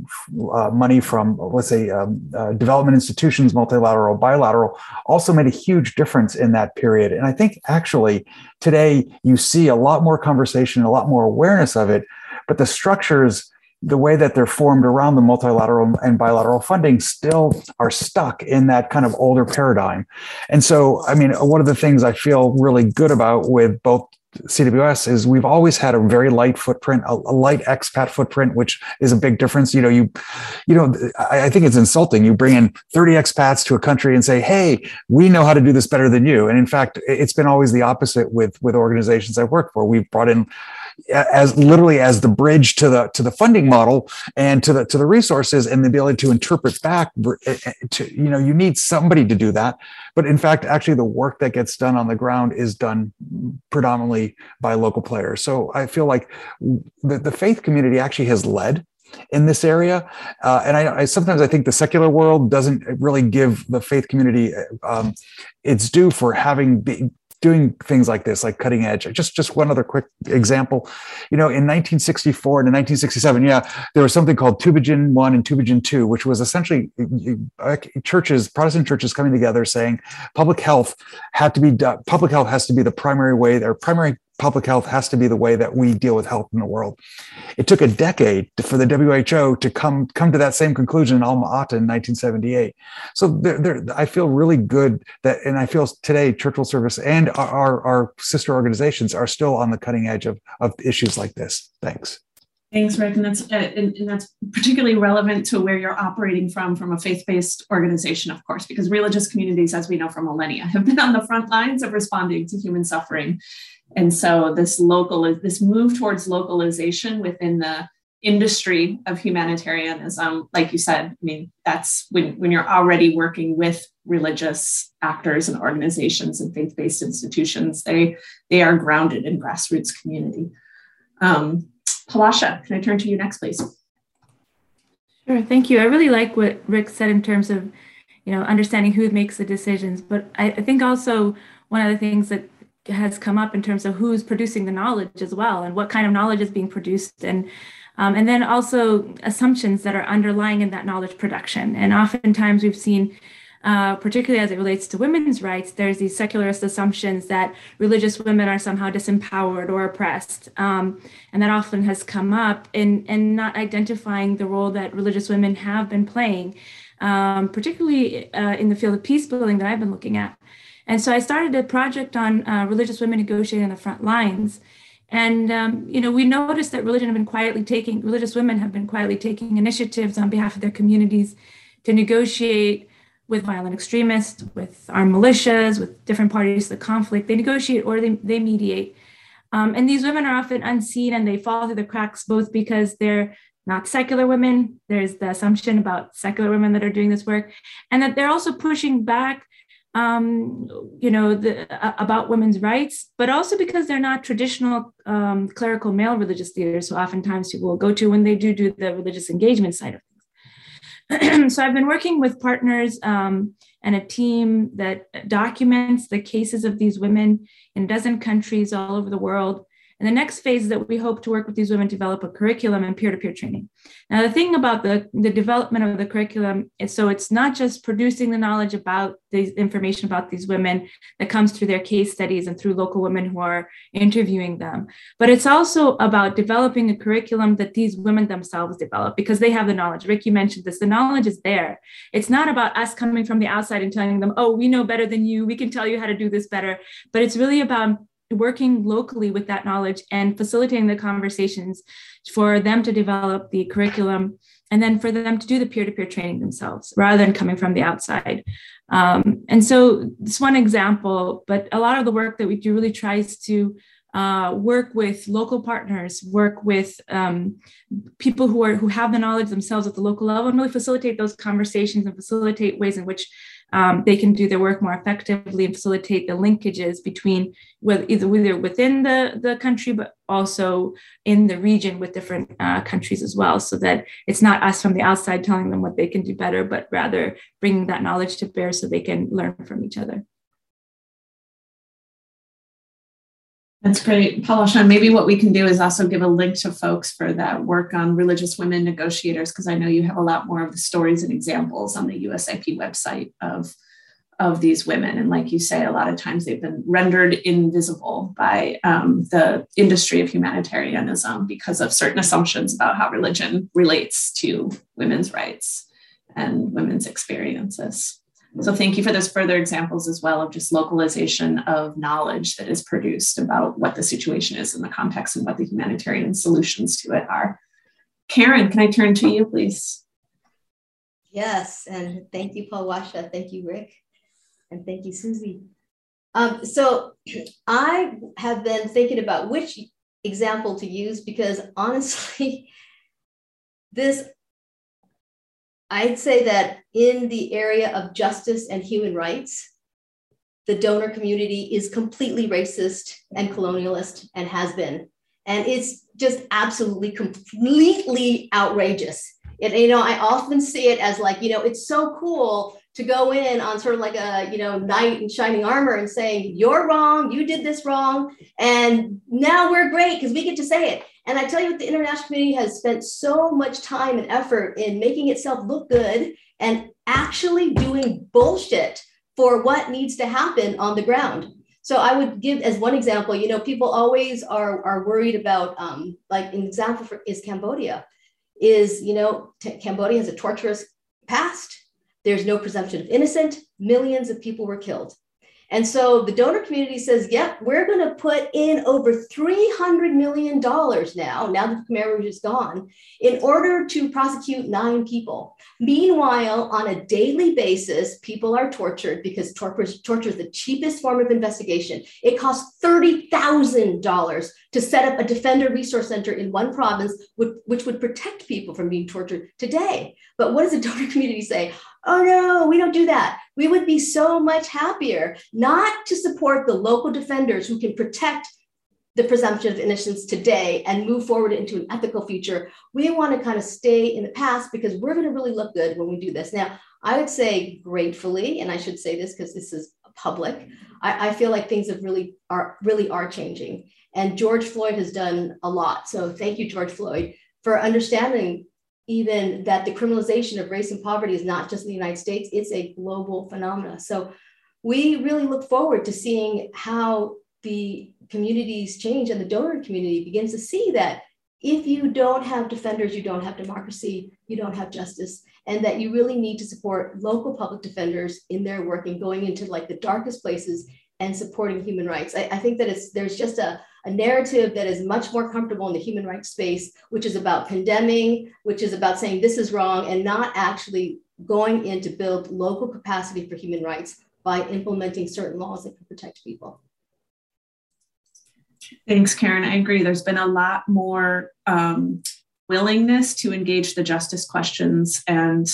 uh, money from, let's say, um, uh, development institutions, multilateral, bilateral, also made a huge difference in that period. And I think actually today you see a lot more conversation, a lot more awareness of it, but the structures the way that they're formed around the multilateral and bilateral funding still are stuck in that kind of older paradigm. And so, I mean, one of the things I feel really good about with both CWS is we've always had a very light footprint, a, a, light expat footprint, which is a big difference. You know, you, you know, I, I, think it's insulting. You bring in 30 expats to a country and say, "Hey, we know how to do this better than you." And in fact, it's been always the opposite with with organizations I've worked for. We've brought in as literally as the bridge to the to the funding model and to the to the resources and the ability to interpret back eh, eh, to you know you need somebody to do that but in fact actually the work that gets done on the ground is done predominantly by local players so i feel like the, the faith community actually has led in this area. Uh, and I, I, sometimes I think the secular world doesn't really give the faith community um, its due for having be, doing things like this, like cutting edge. Just just one other quick example. You know, in 1964 and 1967, yeah, there was something called Tübingen One and Tübingen Two, which was essentially uh, churches, Protestant churches coming together saying public health had to be done. Public health has to be the primary way, their primary public health has to be the way that we deal with health in the world. It took a decade for the WHO to come come to that same conclusion in Alma Ata in 1978. So there, there, I feel really good that, and I feel today Church World Service and our, our, our sister organizations are still on the cutting edge of, of issues like this. Thanks. Thanks, Rick. And that's uh, and, and, that's particularly relevant to where you're operating from, from a faith-based organization, of course, because religious communities, as we know from millennia, have been on the front lines of responding to human suffering. And so this local, this move towards localization within the industry of humanitarianism, like you said, I mean, that's when, when you're already working with religious actors and organizations and faith-based institutions, they, they are grounded in grassroots community. Um, Palwasha, can I turn to you next, please? Sure, thank you. I really like what Rick said in terms of, you know, understanding who makes the decisions. But I, I think also one of the things that has come up in terms of who's producing the knowledge as well, and what kind of knowledge is being produced, and um, and then also assumptions that are underlying in that knowledge production. And oftentimes we've seen uh, particularly as it relates to women's rights, there's these secularist assumptions that religious women are somehow disempowered or oppressed. Um, and that often has come up in, in not identifying the role that religious women have been playing, um, particularly uh, in the field of peace building that I've been looking at. And so I started a project on uh, religious women negotiating on the front lines. And um, you know, we noticed that religion have been quietly taking religious women have been quietly taking initiatives on behalf of their communities to negotiate with violent extremists, with armed militias, with different parties to the conflict. They negotiate or they, they mediate. Um, and these women are often unseen and they fall through the cracks both because they're not secular women. There's the assumption about secular women that are doing this work, and that they're also pushing back, um, you know, the, uh, about women's rights, but also because they're not traditional um, clerical male religious leaders who oftentimes people will go to when they do do the religious engagement side of things. so I've been working with partners um, and a team that documents the cases of these women in a dozen countries all over the world and the next phase is that we hope to work with these women develop a curriculum and peer-to-peer training. Now, the thing about the, the development of the curriculum is so it's not just producing the knowledge about the information about these women that comes through their case studies and through local women who are interviewing them, but it's also about developing a curriculum that these women themselves develop because they have the knowledge. Rick, you mentioned this, the knowledge is there. It's not about us coming from the outside and telling them, oh, we know better than you, we can tell you how to do this better, but it's really about working locally with that knowledge and facilitating the conversations for them to develop the curriculum and then for them to do the peer-to-peer training themselves rather than coming from the outside. Um, and so it's one example but a lot of the work that we do really tries to uh, work with local partners, work with um, people who are who have the knowledge themselves at the local level, and really facilitate those conversations and facilitate ways in which um, they can do their work more effectively and facilitate the linkages between with either, either within the, the country, but also in the region with different uh, countries as well, so that it's not us from the outside telling them what they can do better, but rather bringing that knowledge to bear so they can learn from each other. That's great. Palwasha, maybe what we can do is also give a link to folks for that work on religious women negotiators, because I know you have a lot more of the stories and examples on the USIP website of, of these women. And like you say, a lot of times they've been rendered invisible by um, the industry of humanitarianism because of certain assumptions about how religion relates to women's rights and women's experiences. So thank you for those further examples as well of just localization of knowledge that is produced about what the situation is in the context and what the humanitarian solutions to it are. Karen, can I turn to you, please? Yes, and thank you, Palwasha. Thank you, Rick. And thank you, Susie. Um, so I have been thinking about which example to use because honestly, this I'd say that in the area of justice and human rights, the donor community is completely racist and colonialist and has been. And it's just absolutely, completely outrageous. And, you know, I often see it as like, you know, it's so cool to go in on sort of like a, you know, knight in shining armor and saying, you're wrong, you did this wrong. And now we're great because we get to say it. And I tell you what, the international community has spent so much time and effort in making itself look good and actually doing bullshit for what needs to happen on the ground. So I would give as one example, you know, people always are, are worried about, um, like an example for, is Cambodia, is, you know, t- Cambodia has a torturous past. There's no presumption of innocent. Millions of people were killed. And so the donor community says, yep, we're going to put in over $300 million now, now that the Khmer Rouge is gone, in order to prosecute nine people. Meanwhile, on a daily basis, people are tortured because torture, torture is the cheapest form of investigation. It costs $30,000 to set up a defender resource center in one province, which, which would protect people from being tortured today. But what does the donor community say? Oh no, we don't do that. We would be so much happier not to support the local defenders who can protect the presumption of innocence today and move forward into an ethical future. We want to kind of stay in the past because we're going to really look good when we do this. Now, I would say gratefully, and I should say this because this is public, I, I feel like things have really are really are changing. And George Floyd has done a lot. So thank you, George Floyd, for understanding even that the criminalization of race and poverty is not just in the United States, it's a global phenomenon. So we really look forward to seeing how the communities change and the donor community begins to see that if you don't have defenders, you don't have democracy, you don't have justice, and that you really need to support local public defenders in their work and going into like the darkest places and supporting human rights. I, I think that it's there's just a, a narrative that is much more comfortable in the human rights space, which is about condemning, which is about saying this is wrong, and not actually going in to build local capacity for human rights by implementing certain laws that can protect people. Thanks, Karen. I agree. There's been a lot more um, willingness to engage the justice questions and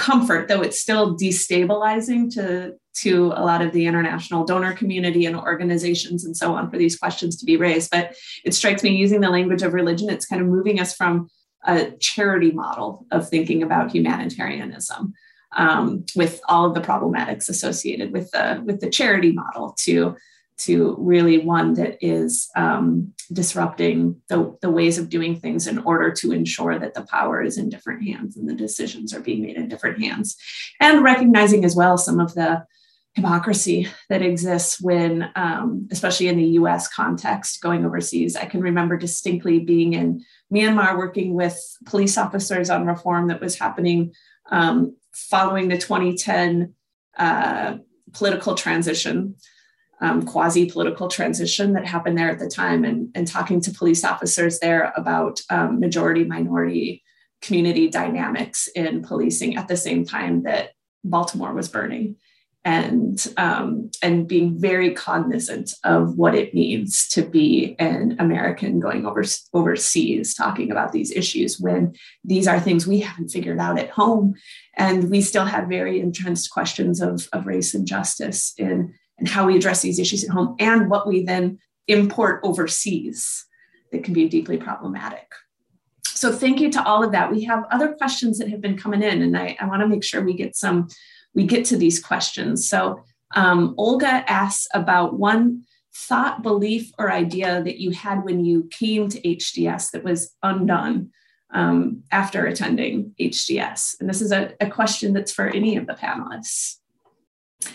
comfort, though it's still destabilizing to to a lot of the international donor community and organizations and so on for these questions to be raised. But it strikes me using the language of religion, it's kind of moving us from a charity model of thinking about humanitarianism um, with all of the problematics associated with the with the charity model to to really one that is um, disrupting the, the ways of doing things in order to ensure that the power is in different hands and the decisions are being made in different hands and recognizing as well some of the hypocrisy that exists when, um, especially in the US context, going overseas. I can remember distinctly being in Myanmar working with police officers on reform that was happening um, following the 2010 uh, political transition. Um, quasi political transition that happened there at the time, and, and talking to police officers there about um, majority minority community dynamics in policing at the same time that Baltimore was burning. And um, and being very cognizant of what it means to be an American going over, overseas talking about these issues when these are things we haven't figured out at home. And we still have very entrenched questions of, of race and justice in and how we address these issues at home and what we then import overseas that can be deeply problematic. So thank you to all of that. We have other questions that have been coming in and I, I want to make sure we get some we get to these questions. So um, Olga asks about one thought, belief, or idea that you had when you came to HDS that was undone um, after attending HDS. And this is a, a, question that's for any of the panelists.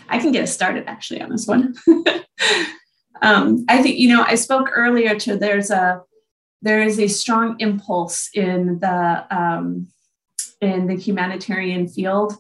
I can get us started actually on this one. um, I think, you know, I spoke earlier to there's a, there is a strong impulse in the, um, in the humanitarian field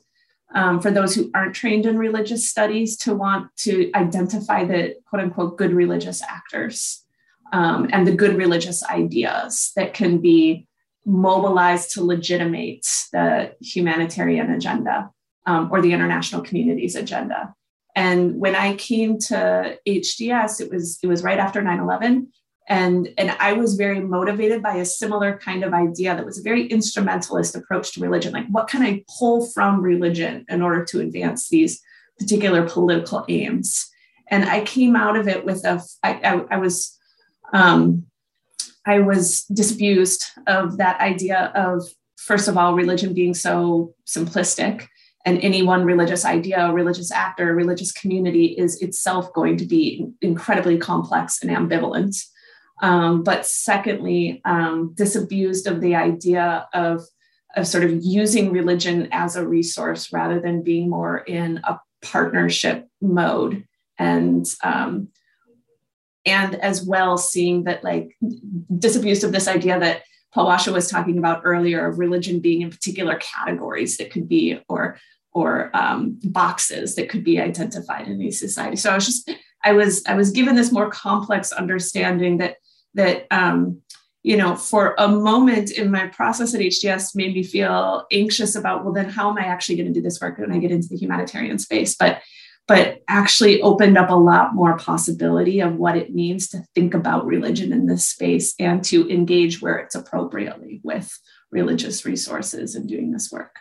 um, for those who aren't trained in religious studies to want to identify the quote unquote good religious actors um, and the good religious ideas that can be mobilized to legitimate the humanitarian agenda um, or the international community's agenda. And when I came to HDS, it was it was right after 9/11, and and i was very motivated by a similar kind of idea that was a very instrumentalist approach to religion. Like what can i pull from religion in order to advance these particular political aims? And i came out of it with a i, I, I was um, i was disabused of that idea of first of all religion being so simplistic and any one religious idea, religious actor, religious community is itself going to be incredibly complex and ambivalent. Um, but secondly, um, disabused of the idea of, of sort of using religion as a resource rather than being more in a partnership mode and um, and as well seeing that like disabused of this idea that Palwasha was talking about earlier of religion being in particular categories that could be or or um, boxes that could be identified in these societies. So I was just I was I was given this more complex understanding that that um, you know for a moment in my process at HDS made me feel anxious about well then how am I actually going to do this work when I get into the humanitarian space, but but actually opened up a lot more possibility of what it means to think about religion in this space and to engage where it's appropriately with religious resources and doing this work.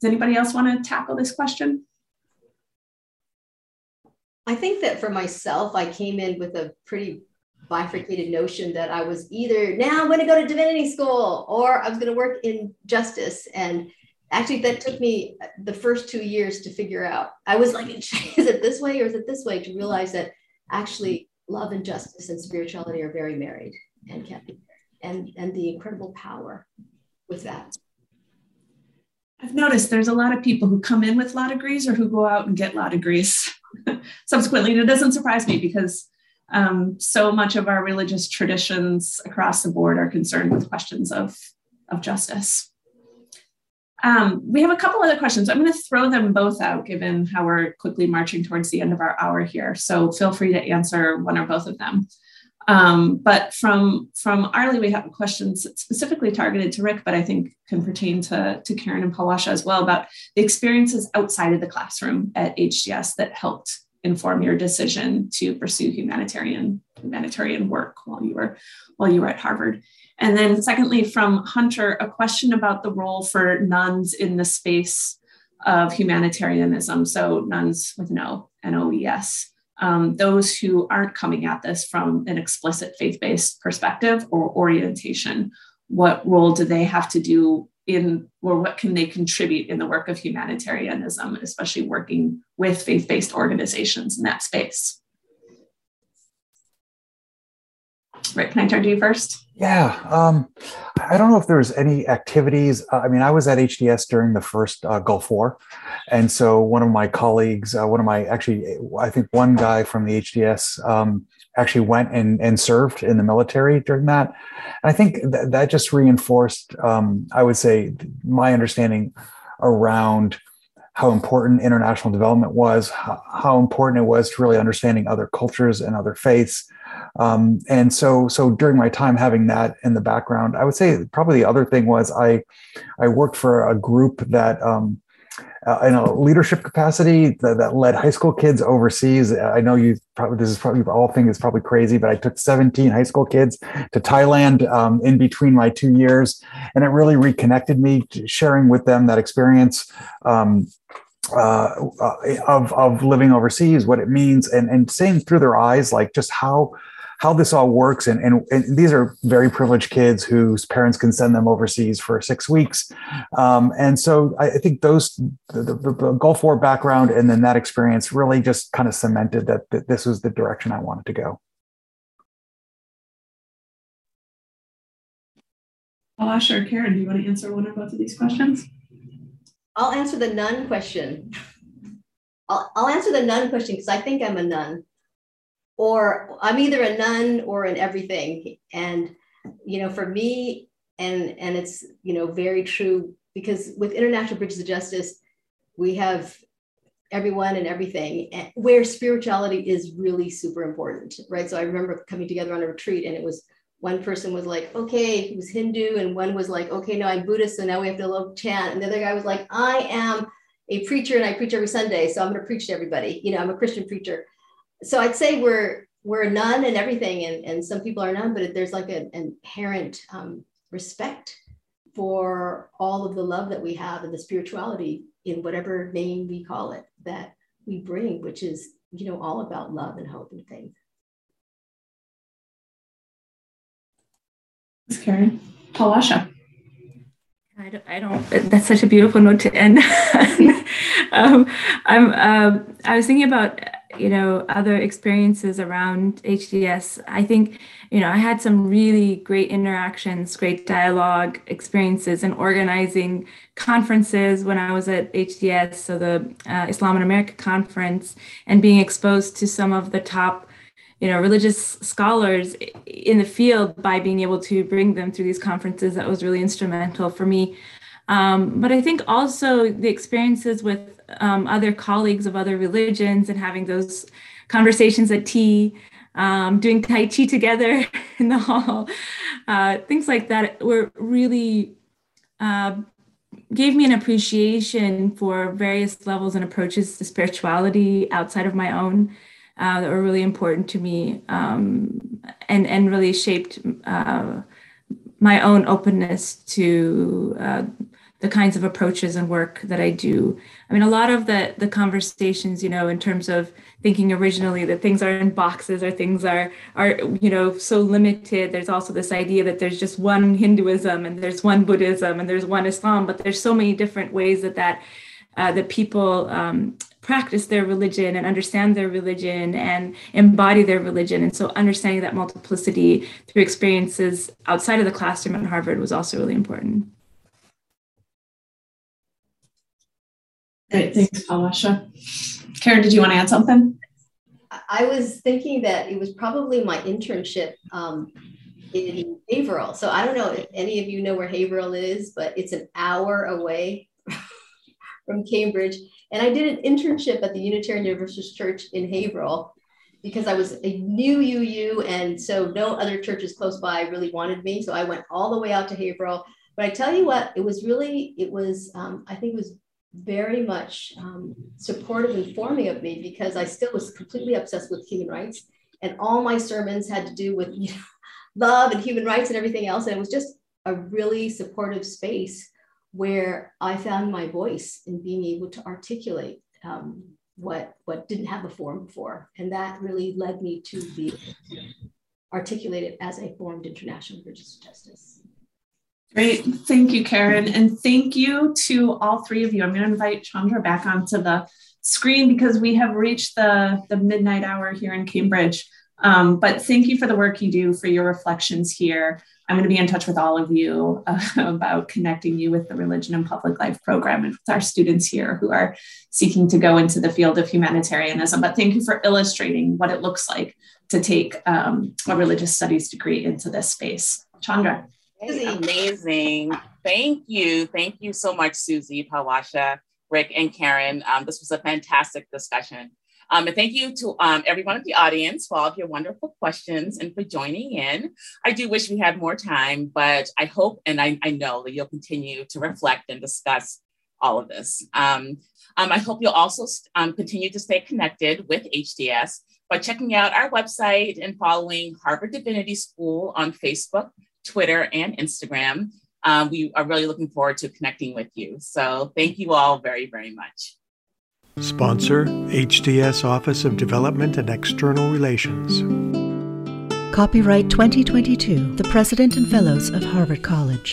Does anybody else want to tackle this question? I think that for myself, I came in with a pretty bifurcated notion that I was either now I'm going to go to divinity school or I was going to work in justice. And actually that took me the first two years to figure out i was like is it this way or is it this way to realize that actually love and justice and spirituality are very married and can be and and the incredible power with that noticed there's a lot of people who come in with law degrees or who go out and get law degrees subsequently and it doesn't surprise me because um, so much of our religious traditions across the board are concerned with questions of of justice um, we have a couple other questions. I'm going to throw them both out given how we're quickly marching towards the end of our hour here. So feel free to answer one or both of them. Um, but from, from Arlie, we have questions specifically targeted to Rick, but I think can pertain to, to Karen and Palwasha as well about the experiences outside of the classroom at HDS that helped inform your decision to pursue humanitarian humanitarian work while you were while you were at Harvard. And then, secondly, from Hunter, a question about the role for nones in the space of humanitarianism. So, nones with no, N O E S. Um, those who aren't coming at this from an explicit faith based perspective or orientation, what role do they have to do in, or what can they contribute in the work of humanitarianism, especially working with faith based organizations in that space? Right, can I turn to you first? Yeah, um, I don't know if there was any activities. Uh, I mean, I was at HDS during the first uh, Gulf War, and so one of my colleagues, uh, one of my actually, I think one guy from the HDS um, actually went and, and served in the military during that. And I think th- that just reinforced, um, I would say, my understanding around how important international development was, how, how important it was to really understanding other cultures and other faiths. Um, and so, so during my time having that in the background, I would say probably the other thing was I, I worked for a group that, um, uh, in a leadership capacity that, that, led high school kids overseas. I know you probably this is probably all thing is probably crazy, but I took 17 high school kids to Thailand um, in between my two years, and it really reconnected me, sharing with them that experience. Um, uh, uh, of of living overseas, what it means, and and seeing through their eyes, like just how how this all works. And, and, and, these are very privileged kids whose parents can send them overseas for six weeks. Um, and so I, I think those, the, the, the, Gulf War background and then that experience really just kind of cemented that, that this was the direction I wanted to go. I'll ask her, Karen, do you want to answer one or both of these questions? I'll answer the nun question. I'll, I'll answer the nun question because I think I'm a nun or I'm either a nun or an everything. And, you know, for me, and and it's you know very true because with International Bridges of Justice, we have everyone and everything and where spirituality is really super important, right? So I remember coming together on a retreat and it was one person was like, okay, he was Hindu, and one was like, okay, no, I'm Buddhist, so now we have to love chant. And the other guy was like, I am a preacher and I preach every Sunday, so I'm going to preach to everybody. You know, I'm a Christian preacher so I'd say we're we're a nun and everything, and, and some people are none, but there's like an inherent um, respect for all of the love that we have and the spirituality in whatever name we call it that we bring, which is you know all about love and hope and faith. Thanks, Karen. Palwasha. I don't, I don't, that's such a beautiful note to end. um, I'm, um, I was thinking about you know other experiences around HDS. I think you know I had some really great interactions, great dialogue experiences, in organizing conferences when I was at HDS, so the uh, Islam in America conference, and being exposed to some of the top you know religious scholars in the field by being able to bring them through these conferences that was really instrumental for me um, but i think also the experiences with um, other colleagues of other religions and having those conversations at tea um, doing tai chi together in the hall uh, things like that were really uh, gave me an appreciation for various levels and approaches to spirituality outside of my own uh, that were really important to me um, and and really shaped uh, my own openness to uh, the kinds of approaches and work that I do. I mean, a lot of the the conversations, you know, in terms of thinking originally that things are in boxes or things are are you know so limited. There's also this idea that there's just one Hinduism and there's one Buddhism and there's one Islam, but there's so many different ways that that uh, that people um, practice their religion and understand their religion and embody their religion. And so understanding that multiplicity through experiences outside of the classroom at Harvard was also really important. Great, thanks, Palwasha. Karen, did you want to add something? I was thinking that it was probably my internship um, in Haverhill. So I don't know if any of you know where Haverhill is, but it's an hour away from Cambridge. And I did an internship at the Unitarian Universalist Church in Haverhill because I was a new UU. And so no other churches close by really wanted me. So I went all the way out to Haverhill. But I tell you what, it was really, it was, um, I think it was very much um, supportive and forming of me because I still was completely obsessed with human rights. And all my sermons had to do with you know, love and human rights and everything else. And it was just a really supportive space where I found my voice in being able to articulate um, what, what didn't have a form before. And that really led me to be articulated as a formed international religious justice. Great. Thank you, Karen. And thank you to all three of you. I'm going to invite Chandra back onto the screen because we have reached the, the midnight hour here in Cambridge. Um, but thank you for the work you do, for your reflections here. I'm going to be in touch with all of you uh, about connecting you with the Religion and Public Life program and with our students here who are seeking to go into the field of humanitarianism. But thank you for illustrating what it looks like to take um, a religious studies degree into this space. Chandra. Amazing. Thank you. Thank you so much, Susie, Palwasha, Rick, and Karen. Um, this was a fantastic discussion. Um, and thank you to um, everyone in the audience for all of your wonderful questions and for joining in. I do wish we had more time, but I hope and I, I know that you'll continue to reflect and discuss all of this. Um, um I hope you'll also um, continue to stay connected with HDS by checking out our website and following Harvard Divinity School on Facebook, Twitter, and Instagram. Um, we are really looking forward to connecting with you. So thank you all very, very much. Sponsor HDS Office of Development and External Relations. Copyright 2022, the President and Fellows of Harvard College.